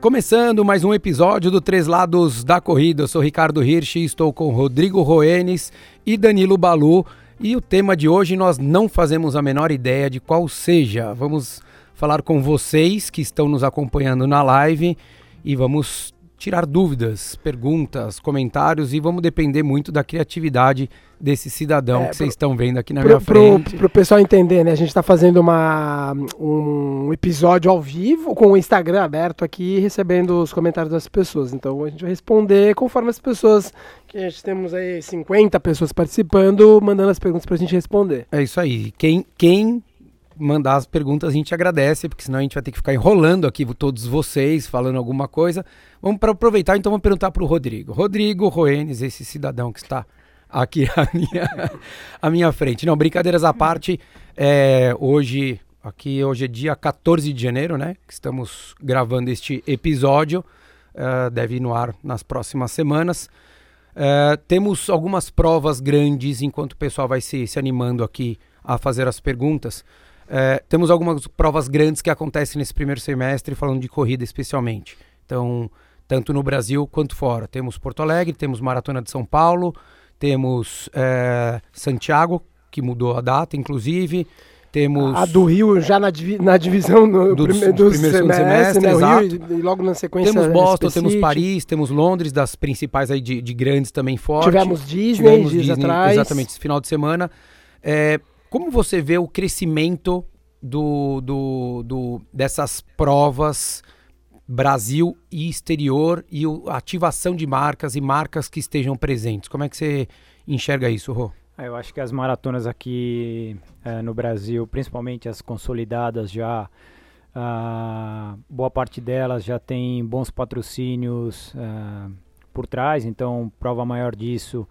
Começando mais um episódio do Três Lados da Corrida. Eu sou Ricardo Hirsch, estou com Rodrigo Roenes e Danilo Balu. E o tema de hoje nós não fazemos a menor ideia de qual seja. Vamos falar com vocês que estão nos acompanhando na live e vamos tirar dúvidas, perguntas, comentários e vamos depender muito da criatividade desse cidadão é, que vocês estão vendo aqui na pro, minha frente. Para o pessoal entender, né? A gente está fazendo uma, um episódio ao vivo com o Instagram aberto aqui, recebendo os comentários das pessoas. Então a gente vai responder conforme as pessoas, que a gente temos aí 50 pessoas participando, mandando as perguntas para a gente responder. É isso aí. Quem, quem mandar as perguntas, a gente agradece, porque senão a gente vai ter que ficar enrolando aqui todos vocês, falando alguma coisa. Vamos para aproveitar, então vamos perguntar para o Rodrigo. Rodrigo Roenes, esse cidadão que está aqui à minha, à minha frente. Não, brincadeiras à parte, é, hoje, aqui hoje é dia 14 de janeiro, né? Que estamos gravando este episódio. Uh, deve ir no ar nas próximas semanas. Uh, temos algumas provas grandes enquanto o pessoal vai se, se animando aqui a fazer as perguntas. É, temos algumas provas grandes que acontecem nesse primeiro semestre, falando de corrida especialmente. Então, tanto no Brasil quanto fora. Temos Porto Alegre, temos Maratona de São Paulo, temos é, Santiago, que mudou a data, inclusive. Temos. A do Rio já na, divi na divisão no do, prime do, primeiro semestre, semestre né? exato. Rio, e logo na sequência. Temos Boston, temos Paris, temos Londres, das principais aí de, de grandes também fortes. Tivemos Disney, Tivemos Disney atrás. Exatamente, esse final de semana. É, como você vê o crescimento do, do, do, dessas provas Brasil e exterior e a ativação de marcas e marcas que estejam presentes? Como é que você enxerga isso, Rô? Ah, eu acho que as maratonas aqui é, no Brasil, principalmente as consolidadas já, uh, boa parte delas já tem bons patrocínios uh, por trás, então prova maior disso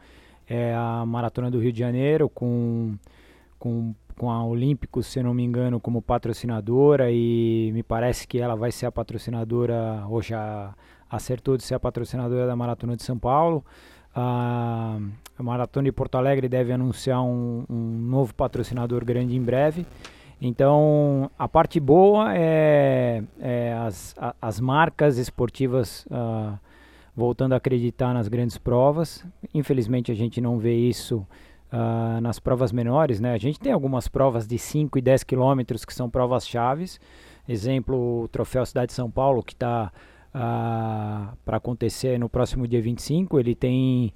é a Maratona do Rio de Janeiro com com, com a Olímpicos, se não me engano, como patrocinadora e me parece que ela vai ser a patrocinadora, ou já acertou de ser a patrocinadora da Maratona de São Paulo. a Maratona de Porto Alegre deve anunciar um, um novo patrocinador grande em breve. Então, a parte boa é, é as, a, as marcas esportivas uh, voltando a acreditar nas grandes provas. Infelizmente, a gente não vê isso uh, nas provas menores, né? A gente tem algumas provas de 5 e 10 quilômetros que são provas chaves. Exemplo, o Troféu Cidade de São Paulo, que está uh, ah, para acontecer no próximo dia 25. Ele tem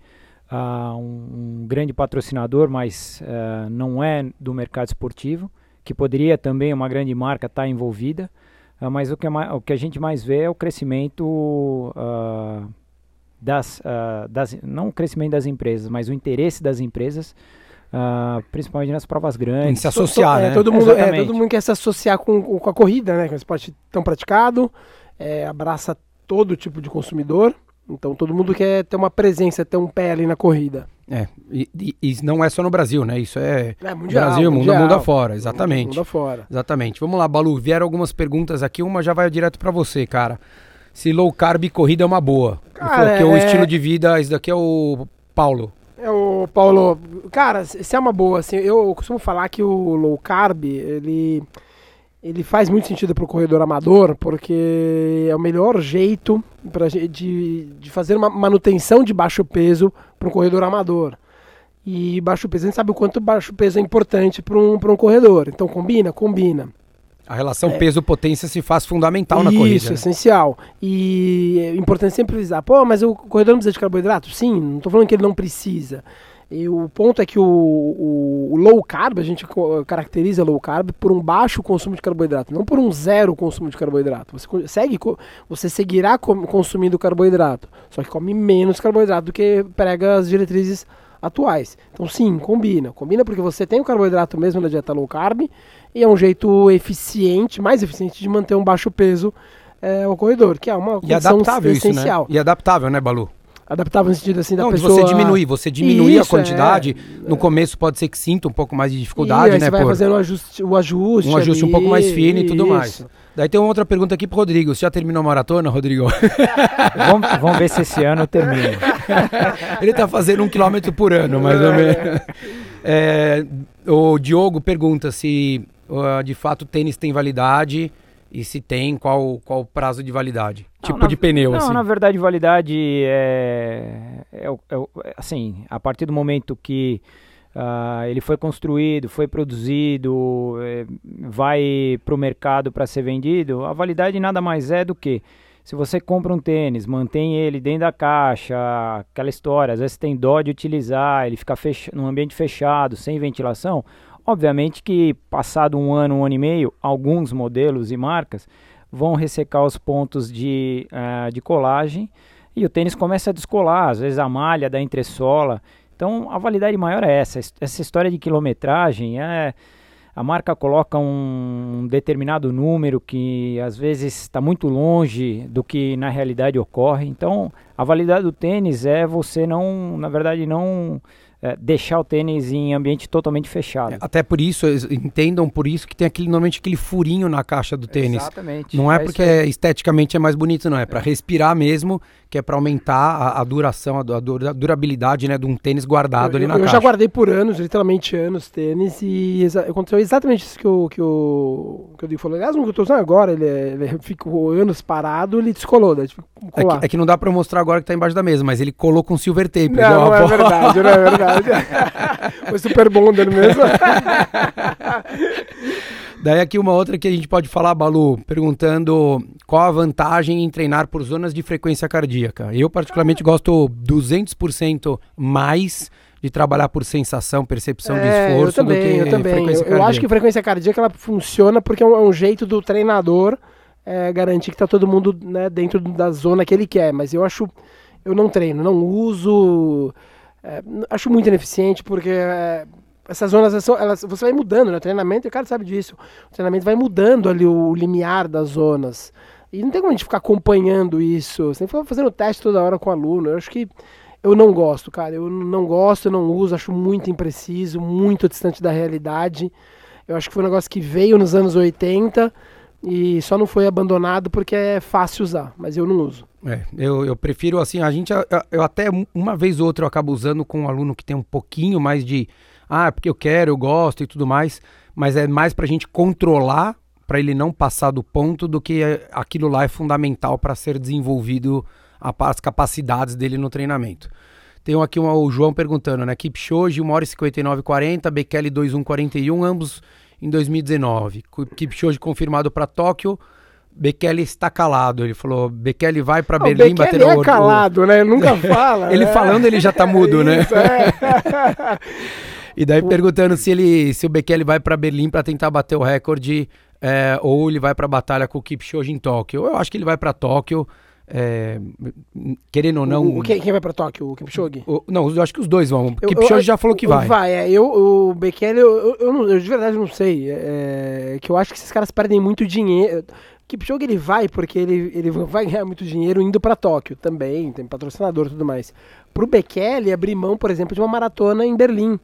uh, um, um, grande patrocinador, mas não é do mercado esportivo, que poderia também uma grande marca estar tá envolvida. mas o que, é o que a gente mais vê é o crescimento das, uh, das, não o crescimento das empresas, mas o interesse das empresas, uh, principalmente nas provas grandes. Tem que se associar, to, to, né? É, todo, mundo, é, todo mundo quer se associar com, com a corrida, né? Que é um esporte tão praticado, é, abraça todo tipo de consumidor. Então todo mundo quer ter uma presença, ter um pé ali na corrida. É, e, e, e não é só no Brasil, né? Isso é, é mundial, Brasil, mundial, mundo, mundo afora, exatamente. Mundo afora. Exatamente. Vamos lá, Balu, vieram algumas perguntas aqui, uma já vai direto para você, cara se low carb corrida é uma boa. Cara, que é o estilo de vida, esse daqui é o Paulo. É o Paulo. Cara, se é uma boa, assim, eu costumo falar que o low carb, ele ele faz muito sentido para o corredor amador, porque é o melhor jeito pra, de, de fazer uma manutenção de baixo peso para um corredor amador. E baixo peso, a gente sabe o quanto baixo peso é importante para um, um corredor. Então combina? Combina. A relação é. peso-potência se faz fundamental Isso, na corrida. Isso, né? essencial. E é importante sempre avisar, pô, mas o corredor não precisa de carboidrato? Sim, não estou falando que ele não precisa. E o ponto é que o, o, o, low carb, a gente caracteriza low carb por um baixo consumo de carboidrato, não por um zero consumo de carboidrato. Você, segue, você seguirá consumindo carboidrato, só que come menos carboidrato do que prega as diretrizes atuais. Então sim, combina. Combina porque você tem o carboidrato mesmo na dieta low carb e é um jeito eficiente, mais eficiente de manter um baixo peso é, ao corredor, que é uma e adaptável essencial. Isso, né? E adaptável, né, Balu? Adaptável no sentido assim da Não, pessoa... você diminuir, você diminuir Isso, a quantidade. É, no começo pode ser que sinta um pouco mais de dificuldade, e né? Você vai por... fazendo o ajuste, o ajuste. Um ajuste ali, um pouco mais fino e tudo mais. Daí tem uma outra pergunta aqui pro Rodrigo. Você já terminou a maratona, Rodrigo? vamos, vamos, ver se esse ano termina. Ele tá fazendo um quilômetro por ano, mais ou menos. É, o Diogo pergunta se uh, de fato o tênis tem validade E se tem, qual, qual o prazo de validade? Não, tipo na- de pneu, Não, assim. na verdade, validade é, é, é é, assim, a partir do momento que ah, ele foi construído, foi produzido, eh, vai para o mercado para ser vendido, a validade nada mais é do que se você compra um tênis, mantém ele dentro da caixa, aquela história, às vezes tem dó de utilizar, ele fica fecha, num ambiente fechado, sem ventilação, obviamente que passado um ano, um ano e meio, alguns modelos e marcas vão ressecar os pontos de, ah, de colagem e o tênis começa a descolar, às vezes a malha da entressola. Então a validade maior é essa. Es- Essa história de quilometragem é. A marca coloca um determinado número que às vezes está muito longe do que na realidade ocorre. Então a validade do tênis é você não, na verdade, não eh, deixar o tênis em ambiente totalmente fechado. É, Até por isso, entendam por isso que tem aquele, normalmente aquele furinho na caixa do tênis. Exatamente. Não é, isso porque esteticamente é mais bonito, não. É para respirar mesmo, que é para aumentar a, a duração, a, a dura- durabilidade né, de um tênis guardado eu, ali na eu caixa. já guardei por anos, literalmente anos, tênis, e exa aconteceu exatamente isso que o, que o, que o Diego falou. Aliás, um que eu tô usando agora, ele, é- ele ficou anos parado, ele descolou, tive que É que, é que não dá para mostrar agora que tá embaixo da mesa, mas ele colou com silver tape. Não, não é verdade, não é verdade. Foi super bonder mesmo. Daí aqui uma outra que a gente pode falar, Balu, perguntando qual a vantagem em treinar por zonas de frequência cardíaca. Eu particularmente gosto 200% mais de trabalhar por sensação, percepção de É, esforço eu também, do que eu também. frequência Eu, eu cardíaca. acho que frequência cardíaca ela funciona porque é um, é um jeito do treinador é, garantir que tá todo mundo né, dentro da zona que ele quer. Mas eu acho, eu não treino, não uso, é, acho muito ineficiente porque é, essas zonas são, elas, você vai mudando, né? O treinamento, o cara sabe disso. O treinamento vai mudando ali o limiar das zonas. E não tem como a gente ficar acompanhando isso. Você fazendo teste toda hora com o aluno. Eu acho que eu não gosto, cara. Eu não gosto, eu não uso, acho muito impreciso, muito distante da realidade. Eu acho que foi um negócio que veio nos anos 80 e só não foi abandonado porque é fácil usar, mas eu não uso. É, eu, eu prefiro assim, a gente, eu, eu até um- uma vez ou outra eu acabo usando com um aluno que tem um pouquinho mais de, ah, é porque eu quero, eu gosto e tudo mais, mas é mais pra gente controlar, pra ele não passar do ponto, do que é- aquilo lá é fundamental para ser desenvolvido a, as capacidades dele no treinamento. Tem aqui um, o João perguntando, né? Kipchoge 1 hora e 59,40, Bekele 2,141, ambos em 2019. Cu- Kipchoge confirmado para Tóquio, Bekele está calado. Ele falou, Bekele vai para Ah, o Berlim Bekele bater é o- o- calado, né? Ele nunca fala. Ele né? falando, ele já tá mudo, né? Isso, é. E daí perguntando se ele, se o Bekele vai para Berlim para tentar bater o recorde é, ou ele vai para batalha com o Kipchoge em Tóquio. Eu acho que ele vai para Tóquio, é, querendo ou não. O, o- quem, quem vai pra Tóquio? O Kipchoge? o- não, eu acho que os dois vão. O Kipchoge eu- já falou que vai. Vai, é. Eu, o Bekele, eu, eu, não- eu de verdade não sei. É, que eu acho que esses caras perdem muito dinheiro. Kipchoge ele vai porque ele, ele vai ganhar muito dinheiro indo pra Tóquio também, tem patrocinador e tudo mais. Pro Bekele abrir mão, por exemplo, de uma maratona em Berlim,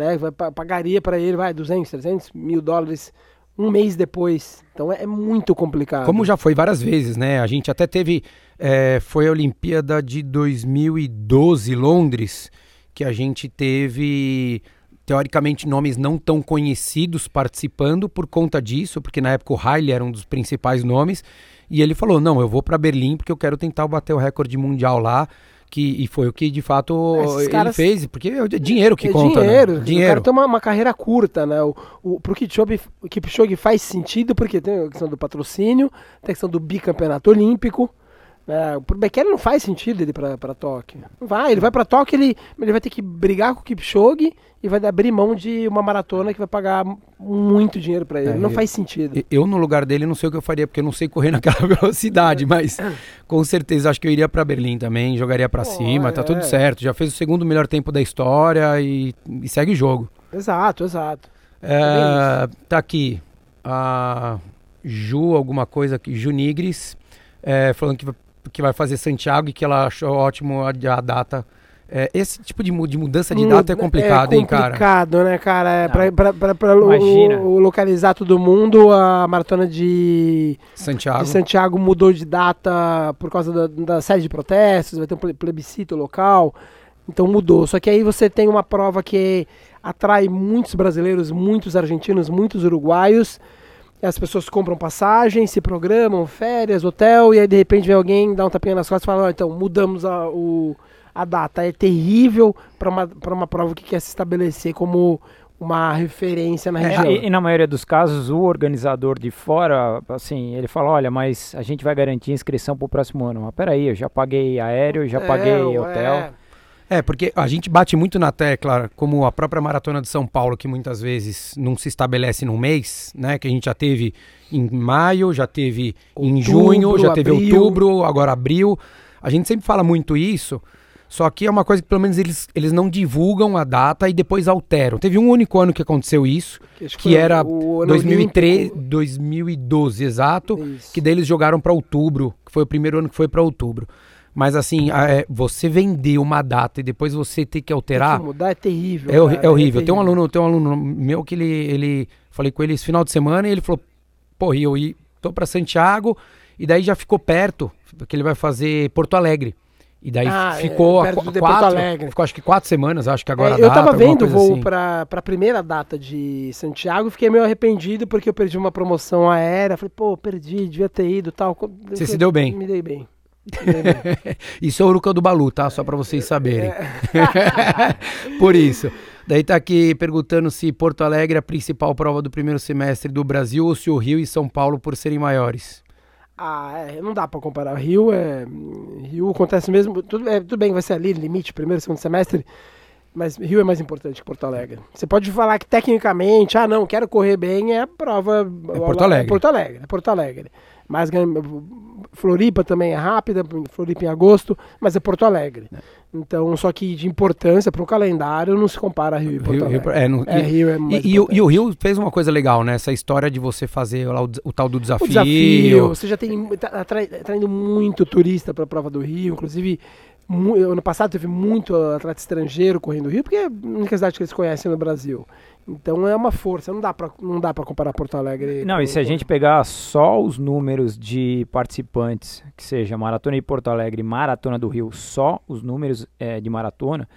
né? Pagaria pra ele, vai, 200, 300 mil dólares um mês depois. Então é, é muito complicado. Como já foi várias vezes, né? A gente até teve. é, foi a Olimpíada de 2012, Londres, que a gente teve, teoricamente, nomes não tão conhecidos participando por conta disso, porque na época o Haile era um dos principais nomes. E ele falou: não, eu vou para Berlim porque eu quero tentar bater o recorde mundial lá. Que, e foi o que de fato Esses ele caras- fez, porque é o dinheiro que é conta. dinheiro. Né? O Dinheiro. cara tem uma, uma carreira curta, né? O, o, pro Kipchoge, o Kipchoge faz sentido porque tem a questão do patrocínio, tem a questão do bicampeonato olímpico. Né? Pro Bekele não faz sentido ele ir pra, pra Tóquio. Não vai, ele vai pra Tóquio, ele, ele vai ter que brigar com o Kipchoge e vai abrir mão de uma maratona que vai pagar muito dinheiro pra ele. É, não eu- faz sentido. Eu, no lugar dele, não sei o que eu faria, porque eu não sei correr naquela velocidade, mas com certeza acho que eu iria pra Berlim também, jogaria pra Pô, cima, tá é. tudo certo. Já fez o segundo melhor tempo da história e, e segue o jogo. Exato, exato. É, tá aqui a Ju, alguma coisa aqui, Ju Nigris, é, falando que, vai- que vai fazer Santiago e que ela achou ótimo a, a data. É, esse tipo de, mu- de mudança de data é complicado, hein, cara? complicado, né, cara? É, Não. pra, pra, pra, pra Imagina. o- o localizar todo mundo, a maratona de Santiago. de Santiago mudou de data por causa da, da série de protestos, vai ter um ple- plebiscito local, então mudou. Só que aí você tem uma prova que atrai muitos brasileiros, muitos argentinos, muitos uruguaios, as pessoas compram passagem, se programam, férias, hotel, e aí de repente vem alguém, dá um tapinha nas costas e fala, oh, então mudamos a, o, a data. É terrível para uma, pra uma prova que quer se estabelecer como uma referência na É, região. e, e na maioria dos casos, o organizador de fora, assim, ele fala, olha, mas a gente vai garantir inscrição pro próximo ano. Mas peraí, eu já paguei aéreo, já É, paguei é. hotel. É, porque a gente bate muito na tecla, como a própria Maratona de São Paulo, que muitas vezes não se estabelece num mês, né? Que a gente já teve em maio, já teve em Outubro, junho, já teve abril. outubro, agora abril. A gente sempre fala muito isso, só que é uma coisa que pelo menos eles, eles não divulgam a data e depois alteram. Teve um único ano que aconteceu isso, acho que foi era o ano 2013, olímpico. 2012, exato. Isso. que daí eles jogaram pra outubro, que foi o primeiro ano que foi pra outubro. Mas assim, a- é, você vender uma data e depois você ter que Tem alterar que mudar é terrível. é, cara, é horrível. Tem um terrível. aluno, tem um aluno meu que ele, ele falei com ele esse final de semana e ele falou: "Pô, eu tô pra Santiago e daí já ficou perto, porque ele vai fazer Porto Alegre. E daí Ah, é, ficou a perto qu- quatro, Alegre. ficou acho que quatro semanas, acho que agora É, a eu data, tava vendo o voo assim. pra, pra primeira data de Santiago e fiquei meio arrependido porque eu perdi uma promoção aérea. Falei, pô, perdi, devia ter ido e tal. Eu Você se falei, deu bem. Me dei bem. Isso é o Uruca do Balu, tá? Só pra vocês saberem. Por isso. Daí tá aqui perguntando se Porto Alegre é a principal prova do primeiro semestre do Brasil ou se o Rio e São Paulo por serem maiores. Ah, é, não dá pra comparar. Rio é. Rio acontece mesmo. Tudo, é, tudo bem, vai ser ali, limite, primeiro, segundo semestre. Mas Rio é mais importante que Porto Alegre. Você pode falar que tecnicamente, ah, não, quero correr bem, é a prova. É Porto Alegre. É Porto Alegre, é Porto Alegre. Mas Floripa também é rápida, Floripa em agosto, mas é Porto Alegre. Então, só que de importância para o calendário não se compara a Rio e Porto Rio- Alegre. Rio- é, É, e, Rio é e- e o, e o. Rio fez uma coisa legal, né? Essa história de você fazer lá o, o tal do desafio. O desafio, você já tem tá atrai- atraindo muito turista para a prova do Rio, inclusive ano passado teve muito atleta estrangeiro correndo o Rio, porque é a única cidade que eles conhecem no Brasil. Então é uma força, não dá para não dá para comparar Porto Alegre. Não, com- e se a gente pegar só os números de participantes, que seja Maratona de Porto Alegre Maratona do Rio, só os números eh, de maratona,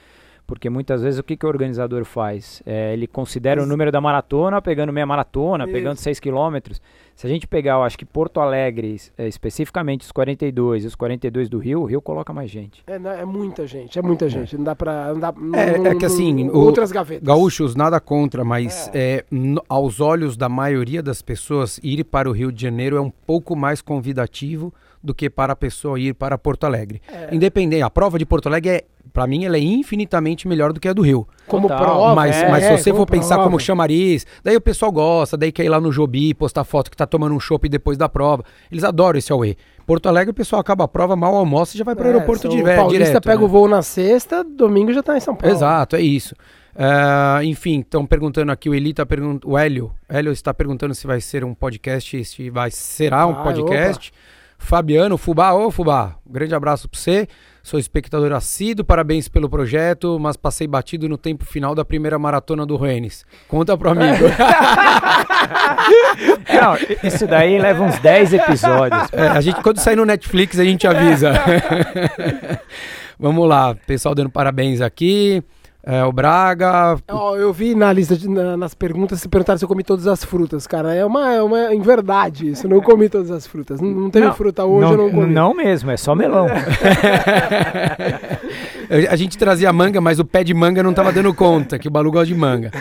porque muitas vezes o que, que o organizador faz? Eh, ele considera o Isso. número da maratona, pegando meia maratona, Isso. pegando 6 quilômetros. Se a gente pegar, eu acho que Porto Alegre, eh, especificamente os 42 e os 42 do Rio, o Rio coloca mais gente. É, é muita gente, é muita gente. Não dá para não dá, É, não- é que assim, não- o- outras gavetas. Gaúchos, nada contra, mas é, no- aos olhos da maioria das pessoas, ir para o Rio de Janeiro é um pouco mais convidativo do que para a pessoa ir para Porto Alegre. É. Independente, a prova de Porto Alegre é, para mim, ela é infinitamente melhor do que a do Rio. como Total, prova, mas, é, mas se você como for pensar prova. como chamariz, daí o pessoal gosta, daí quer ir lá no Jobi, postar foto que tá tomando um chopp depois da prova. Eles adoram esse away. Porto Alegre, o pessoal acaba a prova, mal almoça e já vai para o É, aeroporto de, o Paulista direto. pega né? o voo na sexta, domingo já tá em São Paulo. Exato, é isso. Ah, enfim, estão perguntando aqui, o Eli tá perguntando, o Hélio, Hélio está perguntando se vai ser um podcast, se vai, será um Vai, podcast. Fabiano, Fubá, ô Fubá, um grande abraço pra você. Sou espectador assíduo, parabéns pelo projeto, mas passei batido no tempo final da primeira maratona do Rennes. Conta pro amigo. Não, isso daí leva uns 10 episódios. É, a gente, quando sair no Netflix, a gente avisa. Vamos lá, pessoal dando parabéns aqui. É, o Braga, Ó, eu vi na lista, de- na- nas perguntas, se perguntaram se eu comi todas as frutas, cara. É uma, é uma em verdade isso. Eu não comi todas as frutas. Não, não teve Não, fruta hoje, eu não comi. não mesmo, é só melão. A gente trazia manga, mas o pé de manga não tava dando conta, que o Balu gosta de manga.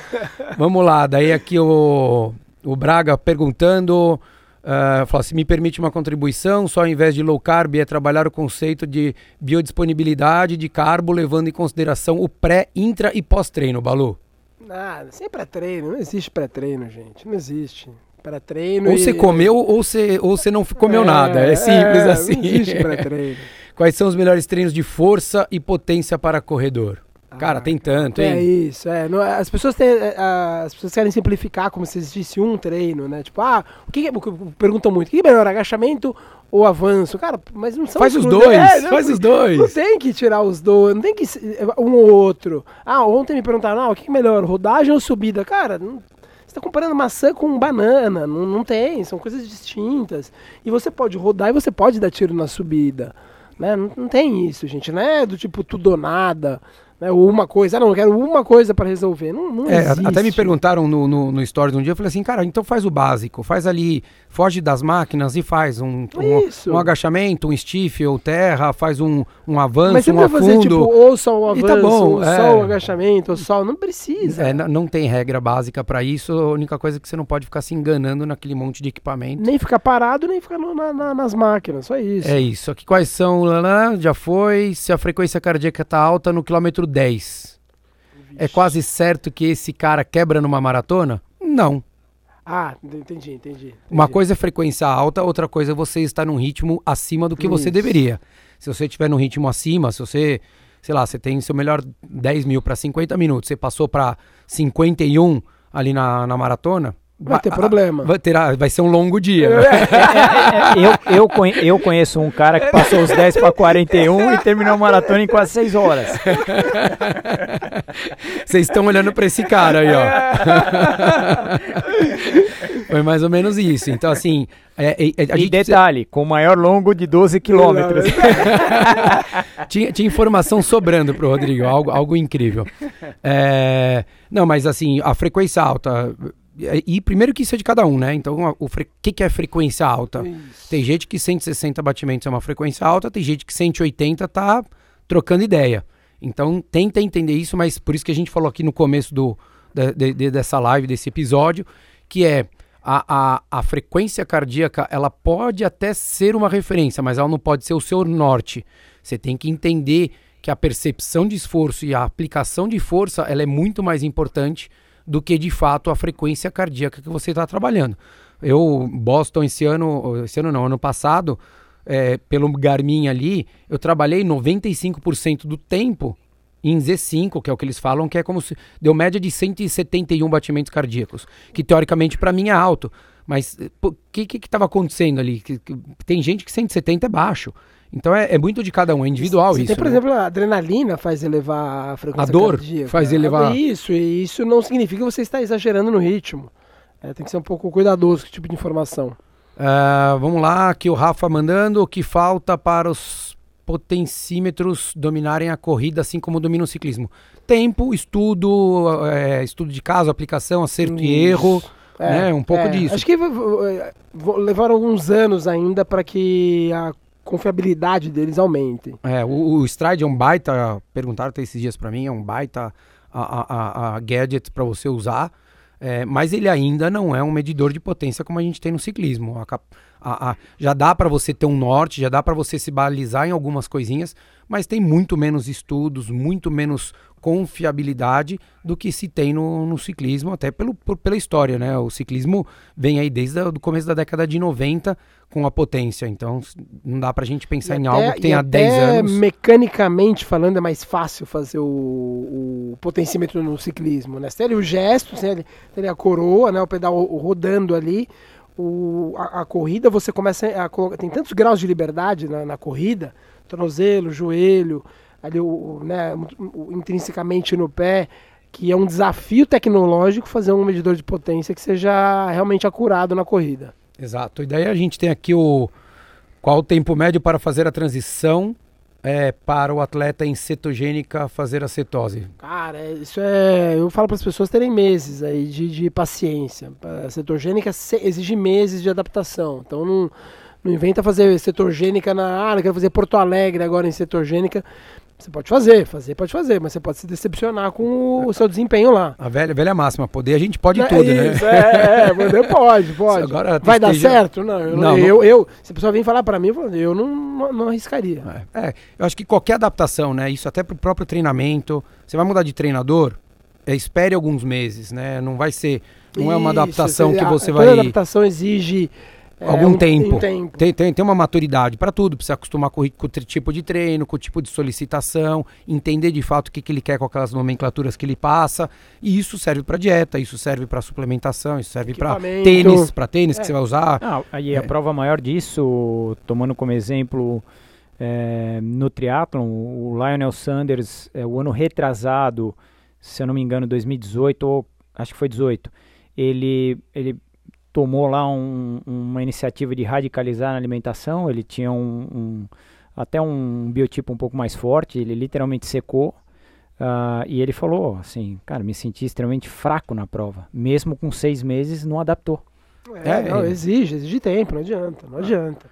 Vamos lá, daí aqui o, o Braga perguntando, ah, fala, se me permite uma contribuição, só ao invés de low carb é trabalhar o conceito de biodisponibilidade de carbo, levando em consideração o pré, intra e pós-treino, Balu. Nada, sem pré-treino. Não existe pré-treino, gente. Não existe. Pré-treino. Ou e- você comeu ou você, ou você não comeu É, nada, é simples é, assim. Não existe pré-treino. Quais são os melhores treinos de força e potência para corredor? Cara, tem tanto, É hein? isso, é. Não- as, pessoas têm, é, as pessoas querem simplificar como se existisse um treino, né? Tipo, ah, o que, é- perguntam muito, o que é melhor, agachamento ou avanço? Cara, mas não são Faz os dois, É, não, faz os Não dois. tem que tirar os dois, não tem que se- um ou outro. Ah, ontem me perguntaram, ah, o que que é melhor, rodagem ou subida? Cara, não, você tá comparando maçã com banana, não, não tem, são coisas distintas. E você pode rodar e você pode dar tiro na subida. Né? Não, não tem isso, gente. Não é do tipo tudo ou nada. Né? Ou uma coisa, ah, não, eu quero uma coisa para resolver. Não, não É, até me perguntaram no, no, no Stories um dia, eu falei assim, cara, então faz o básico, faz ali, foge das máquinas e faz um, um, um agachamento, um stiff ou terra, faz um, um avanço, Mas você um não vai fazer, afundo. tipo, ou só o E avanço, tá bom, ou é. só o agachamento, ou só... Não precisa. É, não tem regra básica pra isso, a única coisa é que você não pode ficar se enganando naquele monte de equipamento. Nem ficar parado, nem ficar no- na- na- nas máquinas, só isso. É isso. Aqui quais são? lá, lá, Já foi. Se a frequência cardíaca tá alta no quilômetro 10. É quase certo que esse cara quebra numa maratona? Não. Ah, entendi, entendi. Uma entendi. coisa é frequência alta, outra coisa é você estar num ritmo acima do que você Isso. deveria. Se você estiver num ritmo acima, se você, sei lá, você tem seu melhor 10 mil para 50 minutos, você passou para 51 ali na, na maratona, Vai ter a- problema. Vai, terá, vai ser um longo dia. né? É, eu, eu, eu conheço um cara que passou os 10 para 41 e terminou a maratona em quase 6 horas. Vocês estão olhando para esse cara aí, ó. Foi mais ou menos isso. Então, assim, é, é, a e gente detalhe, com o maior longo de 12 quilômetros. tinha, tinha informação sobrando pro Rodrigo, algo, algo incrível. É, não, mas assim, a frequência alta. E primeiro que isso é de cada um, né? Então, o fre- que, que é frequência alta? Isso. Tem gente que 160 batimentos é uma frequência alta, tem gente que 180 tá trocando ideia. Então tenta entender isso, mas por isso que a gente falou aqui no começo do, de- de- dessa live, desse episódio, que é a, a, a frequência cardíaca, ela pode até ser uma referência, mas ela não pode ser o seu norte. Você tem que entender que a percepção de esforço e a aplicação de força, ela é muito mais importante do que de fato a frequência cardíaca que você está trabalhando. Eu, Boston, esse ano, esse ano não, ano passado, é, pelo Garmin ali, eu trabalhei 95% do tempo em Z5, que é o que eles falam, que é como se deu média de 171 batimentos cardíacos, que teoricamente para mim é alto. Mas o que que estava acontecendo ali? Que- que- tem gente que 170 é baixo. Então é, é muito de cada um, é individual Você isso. tem, por né? exemplo, a adrenalina faz elevar a frequência A dor cardíaca. faz elevar. Isso, e isso não significa que você está exagerando no ritmo. É, tem que ser um pouco cuidadoso com esse tipo de informação. Ah, vamos lá, aqui o Rafa mandando o que falta para os potencímetros dominarem a corrida, assim como dominam o ciclismo. Tempo, estudo, é, estudo de caso, aplicação, acerto e Isso. erro, né? Um pouco é, disso. Acho que levaram alguns anos ainda para que a confiabilidade deles aumente. É, o, o Stride é um baita, perguntaram até esses dias para mim, é um baita a, a, a- gadget para você usar, é, mas ele ainda não é um medidor de potência como a gente tem no ciclismo. A- já dá para você ter um norte, já dá para você se balizar em algumas coisinhas, mas tem muito menos estudos, muito menos confiabilidade do que se tem no, no ciclismo, até pelo, por- pela história, né? O ciclismo vem aí desde o começo da década de 90 com a potência, então não dá pra gente pensar E em até- algo que tenha até 10 anos. mecanicamente falando, é mais fácil fazer o, o potencímetro no ciclismo, né? Você tem ali o gesto, você tem ali, tem ali a coroa, né? O pedal rodando ali. O, a, a corrida, você começa a colocar. Tem tantos graus de liberdade na, na corrida, tornozelo, joelho, ali o, né, o- intrinsecamente no pé, que é um desafio tecnológico fazer um medidor de potência que seja realmente acurado na corrida. Exato. E daí a gente tem aqui o qual o tempo médio para fazer a transição é, para o atleta em cetogênica fazer a cetose. Cara, é- isso é. Eu falo para as pessoas terem meses aí de, de paciência. A cetogênica exige meses de adaptação. Então não, não inventa fazer cetogênica na. Ah, eu quero fazer Porto Alegre agora em cetogênica. Você pode fazer, fazer pode fazer, mas você pode se decepcionar com o seu desempenho lá. A velha, velha máxima, poder a gente pode É tudo, né? isso, É, é, poder pode, pode. agora Vai dar certo? Não, eu, Não, eu, eu- se a pessoa vem falar para mim, eu não, não, não arriscaria. É, é, eu acho que qualquer adaptação, né? Isso até pro próprio treinamento. Você vai mudar de treinador, é, espere alguns meses, né? Não vai ser. Não é uma Isso, adaptação que a- você toda vai. adaptação exige é, Algum um- tempo. um tempo. Tem, tem, tem uma maturidade para tudo, precisa acostumar com, com o tipo de treino, com o tipo de solicitação, entender de fato o que, que ele quer com aquelas nomenclaturas que ele passa. E isso serve para dieta, isso serve para suplementação, isso serve para tênis, para tênis É. que você vai usar. Ah, aí a É. prova maior disso, tomando como exemplo é, no triatlon, o Lionel Sanders, é, o ano retrasado, se eu não me engano, 2018 ou acho que foi 18, ele ele tomou lá um- uma iniciativa de radicalizar na alimentação. Ele tinha um, um- até um biotipo um pouco mais forte. Ele literalmente secou. Uh, e ele falou assim, cara, me senti extremamente fraco na prova. Mesmo com seis meses, não adaptou. É, é não, exige, exige tempo, não adianta, não adianta.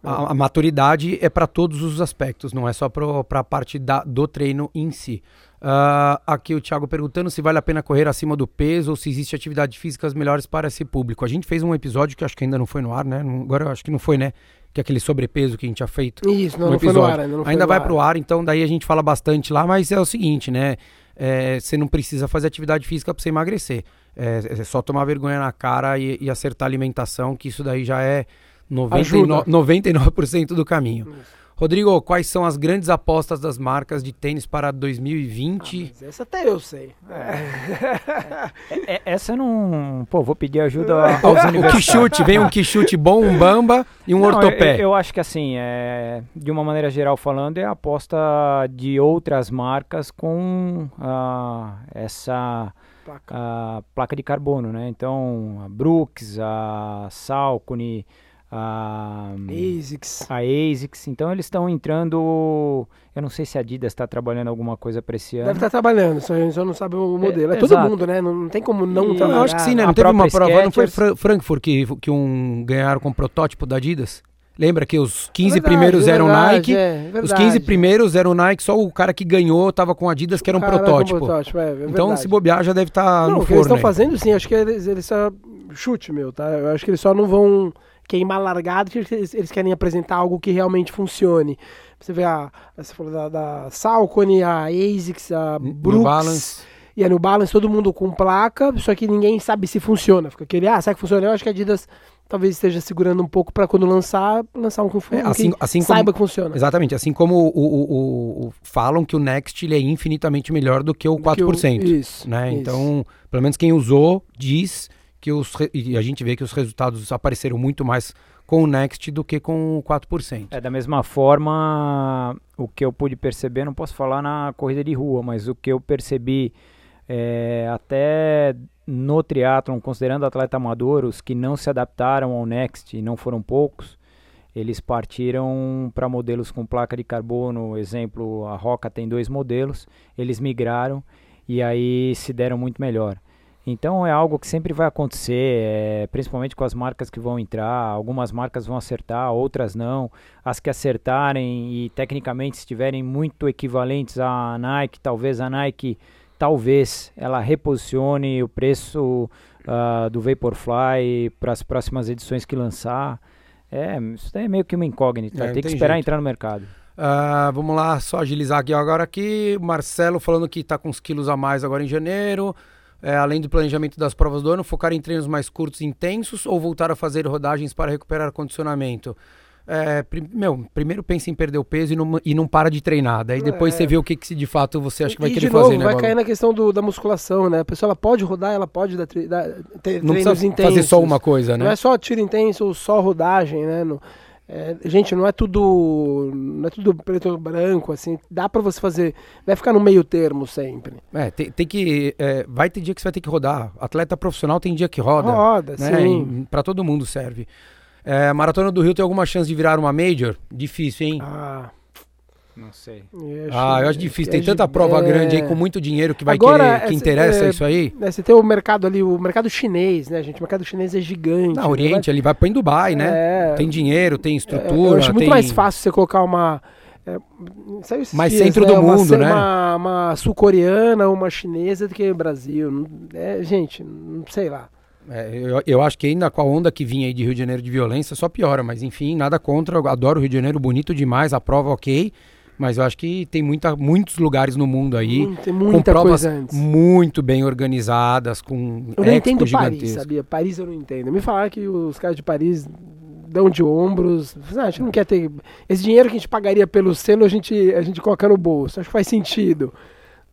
A, a maturidade é para todos os aspectos, não é só para a parte da, do treino em si. Uh, aqui o Thiago perguntando se vale a pena correr acima do peso ou se existe atividades físicas melhores para esse público. A gente fez um episódio que acho que ainda não foi no ar, né? Agora eu acho que não foi, né? Que é aquele sobrepeso que a gente tinha feito. Isso, não, um não foi no ar. Ainda, não ainda vai para o ar, então daí a gente fala bastante lá, mas é o seguinte, né? É, você não precisa fazer atividade física para você emagrecer. É, é, só tomar vergonha na cara e, e acertar a alimentação, que isso daí já é 99%, 99 do caminho. Isso. Rodrigo, quais são as grandes apostas das marcas de tênis para 2020? Ah, essa até eu sei. É. é, essa não. Pô, vou pedir ajuda aos universitários. O que chute, vem um que chute bom, um bamba e um não, ortopé. Eu, eu, acho que assim, é, de uma maneira geral falando, é a aposta de outras marcas com uh, essa placa. Uh, placa de carbono, né? Então, a Brooks, a Salcone a ASICS. A ASICS. Então eles estão entrando. Eu não sei se a Adidas está trabalhando alguma coisa para esse ano. Deve estar tá trabalhando, só a gente só não sabe o modelo. É, é todo exato. mundo, né? Não, não, tem como não e, trabalhar. Eu acho que sim, né? Não teve uma prova, não foi Frankfurt que, que um ganharam com protótipo da Adidas? Lembra que os 15 é verdade, primeiros eram verdade, Nike, é, os 15 primeiros eram Nike, só o cara que ganhou tava com Adidas, que era um protótipo. protótipo é, é então, se bobear, já deve estar tá no forno. O que eles estão fazendo, sim, acho que eles, eles só... Chute, meu, tá? Eu acho que eles só não vão queimar largado que eles, eles, querem apresentar algo que realmente funcione. Você vê a, você falou da, da Salcone, a ASICS, a Brooks. New Balance. E a New Balance, todo mundo com placa, só que ninguém sabe se funciona. Fica aquele, ah, será que funciona? Eu acho que a Adidas talvez esteja segurando um pouco para quando lançar, lançar um é, assim, que assim saiba como, que funciona. Exatamente, assim como o, o, o, falam que o Next ele é infinitamente melhor do que o do 4%. Que isso, né? Isso. Então, pelo menos quem usou diz que os e a gente vê que os resultados apareceram muito mais com o Next do que com o 4%. É da mesma forma, o que eu pude perceber, não posso falar na corrida de rua, mas o que eu percebi é, até no triatlon, considerando atleta amador, os que não se adaptaram ao Next, e não foram poucos, eles partiram para modelos com placa de carbono, exemplo, a Roca tem dois modelos, eles migraram e aí se deram muito melhor. Então é algo que sempre vai acontecer, é, principalmente com as marcas que vão entrar. Algumas marcas vão acertar, outras não. As que acertarem e tecnicamente estiverem muito equivalentes à Nike, talvez a Nike, talvez ela reposicione o preço uh, do Vaporfly para as próximas edições que lançar. É, isso é meio que uma incógnita. É, tem que esperar jeito. entrar no mercado. Uh, vamos lá, só agilizar aqui agora aqui. Marcelo falando que está com uns quilos a mais agora em janeiro é, além do planejamento das provas do ano, focar em treinos mais curtos e intensos ou voltar a fazer rodagens para recuperar condicionamento? É, prim, meu, primeiro pensa em perder o peso e não, e não para de treinar. Daí depois é. você vê o que, que de fato você acha que vai e querer novo, fazer, né? Vai cair na questão do, da musculação, né? A pessoa ela pode rodar, ela pode dar, dar ter não treinos intensos. fazer só uma coisa, né? Não é só tiro intenso ou só rodagem, né? No, é, gente, não é tudo não é tudo preto ou branco, assim, dá para você fazer, vai ficar no meio termo sempre. É, tem, tem que, é, vai ter dia que você vai ter que rodar, atleta profissional tem dia que roda. Roda, né? sim. Para todo mundo serve. É, Maratona do Rio tem alguma chance de virar uma Major? Difícil, hein? Ah... Não sei. Eu ah, eu acho difícil. Tem tanta prova é... grande aí com muito dinheiro que vai Agora, querer, que interessa é, isso aí. Né, você tem o mercado ali, o mercado chinês, né, gente? O mercado chinês é gigante. Na Oriente, vai... ele vai para em Dubai, né? É... Tem dinheiro, tem estrutura. eu acho tem... muito mais fácil você colocar uma. É, mais dias, centro né? do mundo, uma, né? Uma, uma sul-coreana, uma chinesa do que o Brasil. É, gente, não sei lá. É, eu, eu, acho que ainda com a onda que vinha aí de Rio de Janeiro de violência só piora, mas enfim, nada contra. Eu adoro o Rio de Janeiro, bonito demais, a prova ok. Mas eu acho que tem muita, muitos lugares no mundo aí hum, com provas muito bem organizadas, com Eu não entendo Paris, sabia? Paris eu não entendo. Me falaram que os caras de Paris dão de ombros. Ah, a gente não quer ter. Esse dinheiro que a gente pagaria pelo selo, a gente, a gente coloca no bolso. Acho que faz sentido.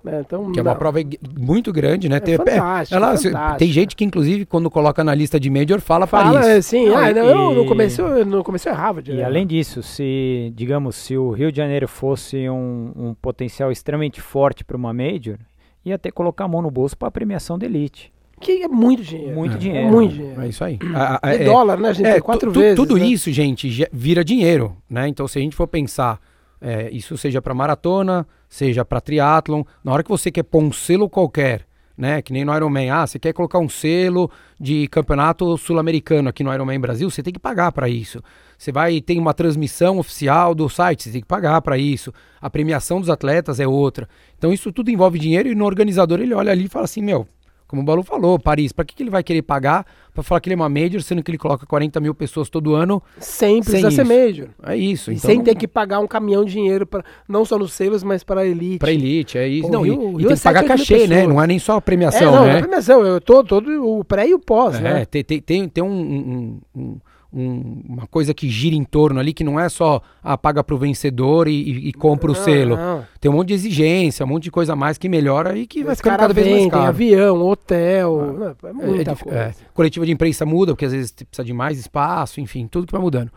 É, então, que é uma prova muito grande, né? É tem, fantástico, ela, fantástico. tem gente que, inclusive, quando coloca na lista de Major, fala, fala Paris. É, sim, ah, não, e... no, começo, no começo errava. E além disso, se, digamos, se o Rio de Janeiro fosse um, um potencial extremamente forte para uma Major, ia ter que colocar a mão no bolso para a premiação da elite. Que é muito dinheiro. Muito é. dinheiro. É muito dinheiro. É isso aí. É, é dólar, né, gente? É, quatro vezes. Tudo né? isso, gente, vira dinheiro, né? Então, se a gente for pensar, é, isso seja para maratona, seja para triatlon. Na hora que você quer pôr um selo qualquer, né, que nem no Ironman, ah, você quer colocar um selo de campeonato sul-americano aqui no Ironman Brasil, você tem que pagar para isso. Você vai tem uma transmissão oficial do site, você tem que pagar para isso. A premiação dos atletas é outra. Então isso tudo envolve dinheiro e no organizador ele olha ali e fala assim, meu, como o Balu falou, Paris, para que, que ele vai querer pagar para falar que ele é uma major, sendo que ele coloca 40 mil pessoas todo ano? Sem precisar ser major. É isso. Então, sem ter que pagar um caminhão de dinheiro, pra, não só nos selos, mas para a elite. Para elite, é isso. Pô, não, Rio, e, e tem que pagar cachê, né? Não é nem só a premiação, é, não, né? Não, é a premiação, eu tô todo o pré e o pós, é, né? Tem, tem, tem um, um, um um, uma coisa que gira em torno ali, que não é só ah, paga para o vencedor e, e, e compra não, o selo. Não. Tem um monte de exigência, um monte de coisa a mais que melhora e que vai ficando cada vez mais caro. Tem avião, hotel, ah, é muita é, coisa. É, coletiva de imprensa muda, porque às vezes precisa de mais espaço, enfim, tudo que vai mudando.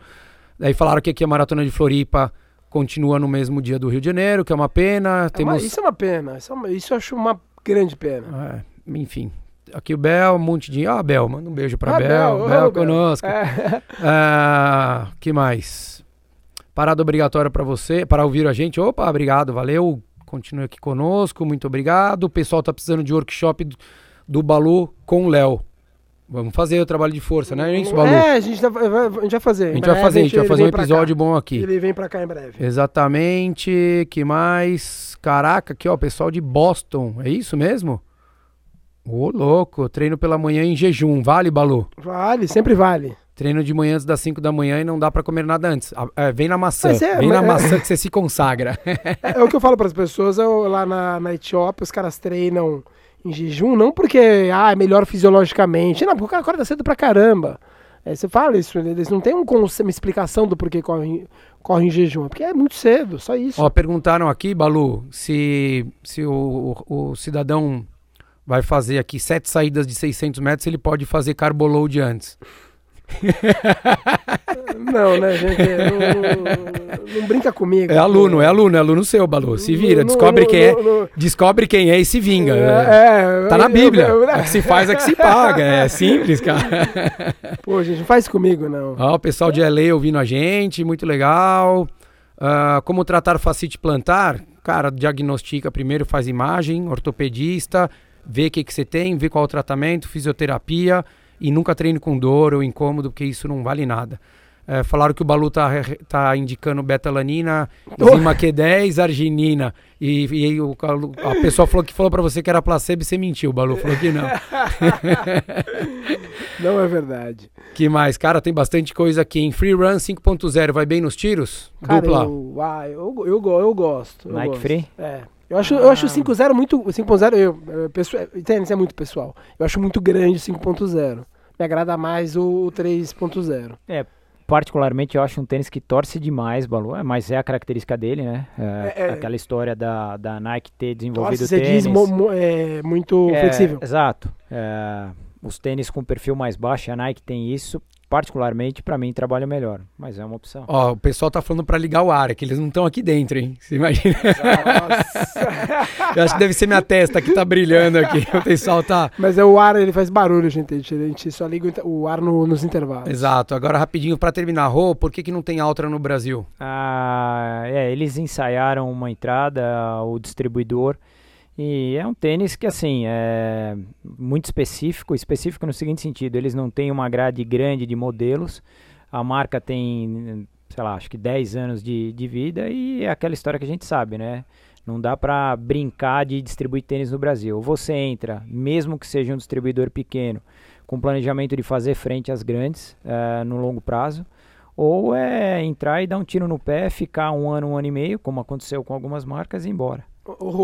Daí falaram que aqui a Maratona de Floripa continua no mesmo dia do Rio de Janeiro, que é uma pena. É Temos... Uma, isso é uma pena, isso, é uma, isso eu acho uma grande pena. É, enfim, aqui o Bel, um monte de. Ah, Bel, manda um beijo pra ah, Bel. Bel, Bel, conosco. É. Ah, que mais? Parada obrigatória para você, para ouvir a gente. Opa, obrigado, valeu. Continue aqui conosco, muito obrigado. O pessoal tá precisando de workshop do, do Balu com o Léo. Vamos fazer o trabalho de força, né? É isso, Balu? É, a gente, tá, a gente vai fazer. A gente vai fazer, a gente vai fazer um episódio bom aqui. Ele vem pra cá em breve. Exatamente. Que mais? Caraca, aqui, ó, pessoal de Boston. É isso mesmo? Ô, louco, treino pela manhã em jejum, vale, Balu? Vale, sempre vale. Treino de manhã antes das 5 da manhã e não dá para comer nada antes. É, vem na maçã. É, vem na é, maçã que você se consagra. É, é o que eu falo para as pessoas, eu, lá na, na Etiópia, os caras treinam em jejum, não porque ah, é melhor fisiologicamente, não, porque o cara acorda cedo pra caramba. É, você fala isso, eles não têm um, uma explicação do porquê correm, correm em jejum, porque é muito cedo, só isso. Ó, perguntaram aqui, Balu, se, se o, o, o cidadão vai fazer aqui sete saídas de 600 metros, ele pode fazer carboload antes. Não, né, gente? Não, não, brinca comigo. É aluno, é aluno, é aluno seu, Balu. Se vira, descobre quem é, descobre quem é e se vinga. É, tá na Bíblia. Eu, eu, é que se faz é que se paga. É simples, cara. Pô, gente, não faz comigo, não. Ó, o pessoal de LA ouvindo a gente, muito legal. Uh, como tratar facite plantar? Cara, diagnostica primeiro, faz imagem, ortopedista, vê o que, que você tem, vê qual é o tratamento, fisioterapia e nunca treine com dor ou incômodo, porque isso não vale nada. É, falaram que o Balu tá, tá indicando betalanina, enzima Q10, arginina. E, e o, a pessoa falou que falou para você que era placebo e você mentiu. O Balu falou que não. não é verdade. Que mais? Cara, tem bastante coisa aqui. Em Free Run 5.0, vai bem nos tiros? Cara, Dupla. Eu, ah, eu, eu, eu, gosto. Eu Nike gosto. Free? É. Eu acho, ah. eu acho o 5.0 muito. 5.0, eu, eu, pessoal, tênis é muito pessoal. Eu acho muito grande o 5.0. Me agrada mais o, o 3.0. É, particularmente eu acho um tênis que torce demais, Balu, é, mas é a característica dele, né? É, é, é. aquela história da, da Nike ter desenvolvido torce, tênis. Você diz é, muito é, flexível. Exato. Os tênis com perfil mais baixo, a Nike tem isso particularmente, para mim, trabalha melhor. Mas é uma opção. Ó, o pessoal tá falando para ligar o ar, é que eles não estão aqui dentro, hein? Você imagina? Eu acho que deve ser minha testa que tá brilhando aqui. O pessoal tá. Mas é o ar, ele faz barulho, gente. A gente só liga o ar no, nos intervalos. Exato. Agora, rapidinho, para terminar, Rô, por que, que não tem Altra no Brasil? Ah, é, eles ensaiaram uma entrada, o distribuidor. E é um tênis que, assim, é muito específico. Específico no seguinte sentido: eles não têm uma grade grande de modelos. A marca tem, sei lá, acho que 10 anos de, de vida. E é aquela história que a gente sabe, né? Não dá para brincar de distribuir tênis no Brasil. Você entra, mesmo que seja um distribuidor pequeno, com planejamento de fazer frente às grandes uh, no longo prazo, ou é entrar e dar um tiro no pé, ficar um ano, um ano e meio, como aconteceu com algumas marcas, e ir embora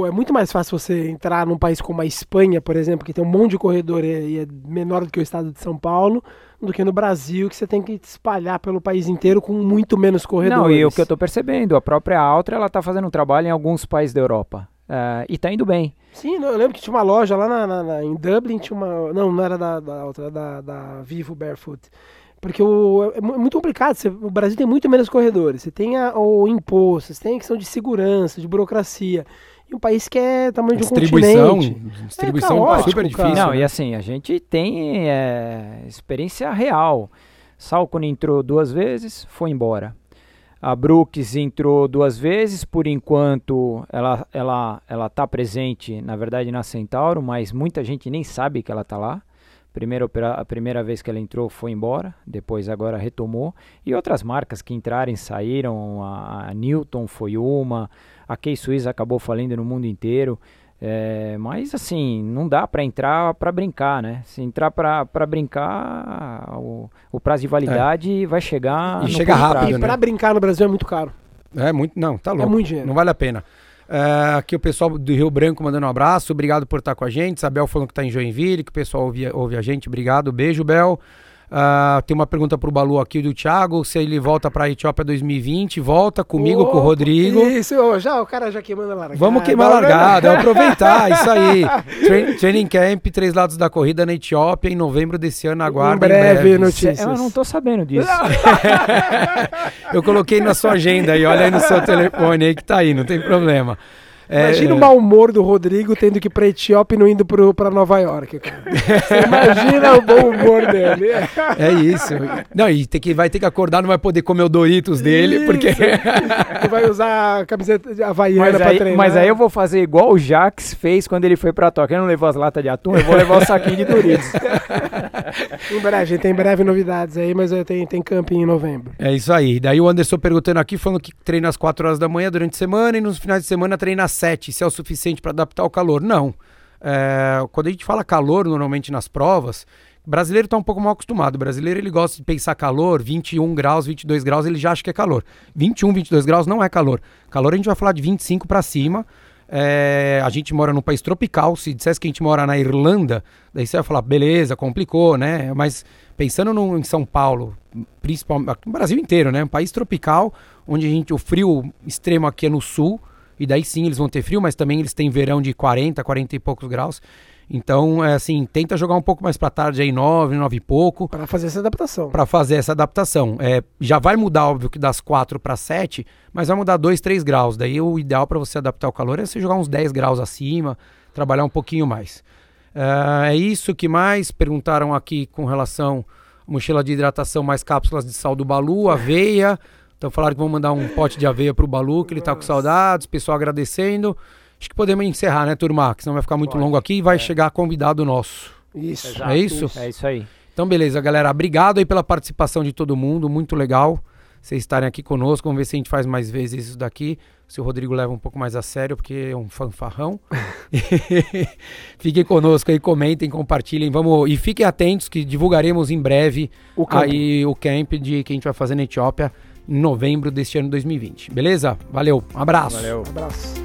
é muito mais fácil você entrar num país como a Espanha, por exemplo, que tem um monte de corredor e é menor do que o estado de São Paulo, do que no Brasil, que você tem que espalhar pelo país inteiro com muito menos corredores. Não, e o que eu estou percebendo, a própria Altra, ela está fazendo um trabalho em alguns países da Europa. Uh, e está indo bem. Sim, eu lembro que tinha uma loja lá na, na, na, em Dublin, tinha uma. Não, não era da, da outra, da, da Vivo Barefoot. Porque o, é muito complicado. Você, o Brasil tem muito menos corredores. Você tem a, o imposto, você tem a questão de segurança, de burocracia. E um país que é tamanho de um distribuição, continente. Distribuição é caótico, super difícil. Não, né? e assim, a gente tem é, experiência real. Salcone entrou duas vezes, foi embora. A Brooks entrou duas vezes, por enquanto ela ela ela está presente, na verdade, na Centauro, mas muita gente nem sabe que ela está lá. Primeira, a primeira vez que ela entrou foi embora, depois agora retomou. E outras marcas que entraram saíram, a, a Newton foi uma, a Key Suisse acabou falindo no mundo inteiro. É, mas assim, não dá para entrar para brincar, né? Se entrar para brincar, o, o, prazo de validade é. vai chegar. E chega rápido. Prazo, e para né? brincar no Brasil é muito caro. É muito, não, tá louco. É muito dinheiro. Não vale a pena. É, aqui o pessoal do Rio Branco mandando um abraço, obrigado por estar com a gente. Isabel falando que está em Joinville, que o pessoal ouve, ouve a gente, obrigado, beijo, Bel. Uh, tem uma pergunta pro Balu aqui do Thiago, se ele volta pra Etiópia 2020, volta comigo, oh, com o Rodrigo. Isso, já, o cara já queimando a largada. Vamos queimar a largada, é aproveitar, isso aí. Tra training Camp, três lados da corrida na Etiópia, em novembro desse ano, aguarda em breve, em breve. notícias. Eu não tô sabendo disso. Eu coloquei na sua agenda aí, olha aí no seu telefone aí que tá aí, não tem problema. Imagina é, o mau humor do Rodrigo tendo que ir pra Etiópia e não indo pro, pra Nova York, imagina o bom humor dele. É isso. Não, e tem que, vai ter que acordar, não vai poder comer o Doritos dele, isso. porque... Ele vai usar a camiseta de havaiana mas pra aí, treinar. Mas aí eu vou fazer igual o Jax fez quando ele foi pra Tóquio. Ele não levou as latas de atum, eu vou levar o saquinho de Doritos. em breve, tem breve novidades aí, mas tem, tem camping em novembro. É isso aí. Daí o Anderson perguntando aqui, falando que treina às 4 horas da manhã durante a semana e nos finais de semana treina às 7, se é o suficiente para adaptar o calor. Não. É, quando a gente fala calor, normalmente nas provas, o brasileiro está um pouco mal acostumado. O brasileiro ele gosta de pensar calor, 21 graus, 22 graus, ele já acha que é calor. 21, 22 graus não é calor. Calor a gente vai falar de 25 para cima. É, a gente mora num país tropical. Se dissesse que a gente mora na Irlanda, daí você vai falar, beleza, complicou, né? Mas pensando no, em São Paulo, principalmente no Brasil inteiro, né? Um país tropical, onde a gente, o frio extremo aqui é no sul e daí sim eles vão ter frio, mas também eles têm verão de 40, 40 e poucos graus. Então, é assim, tenta jogar um pouco mais para tarde aí, 9, 9 e pouco. Para fazer essa adaptação. Para fazer essa adaptação. É, já vai mudar, óbvio, que das 4 para 7, mas vai mudar 2, 3 graus. Daí o ideal para você adaptar o calor é você jogar uns 10 graus acima, trabalhar um pouquinho mais. É, é isso que mais perguntaram aqui com relação à mochila de hidratação mais cápsulas de sal do Balu, aveia. Então falaram que vão mandar um pote de aveia pro Balu, que ele tá com saudades, pessoal agradecendo. Acho que podemos encerrar, né, turma? Que senão vai ficar muito Pode. longo aqui e vai é. chegar convidado nosso. Isso. Exato. É isso? É isso aí. Então, beleza, galera. Obrigado aí pela participação de todo mundo. Muito legal vocês estarem aqui conosco. Vamos ver se a gente faz mais vezes isso daqui. Se o Rodrigo leva um pouco mais a sério, porque é um fanfarrão. fiquem conosco aí, comentem, compartilhem. Vamos e fiquem atentos que divulgaremos em breve o aí o camp de que a gente vai fazer na Etiópia em novembro deste ano 2020. Beleza? Valeu, um abraço. Valeu. Um abraço.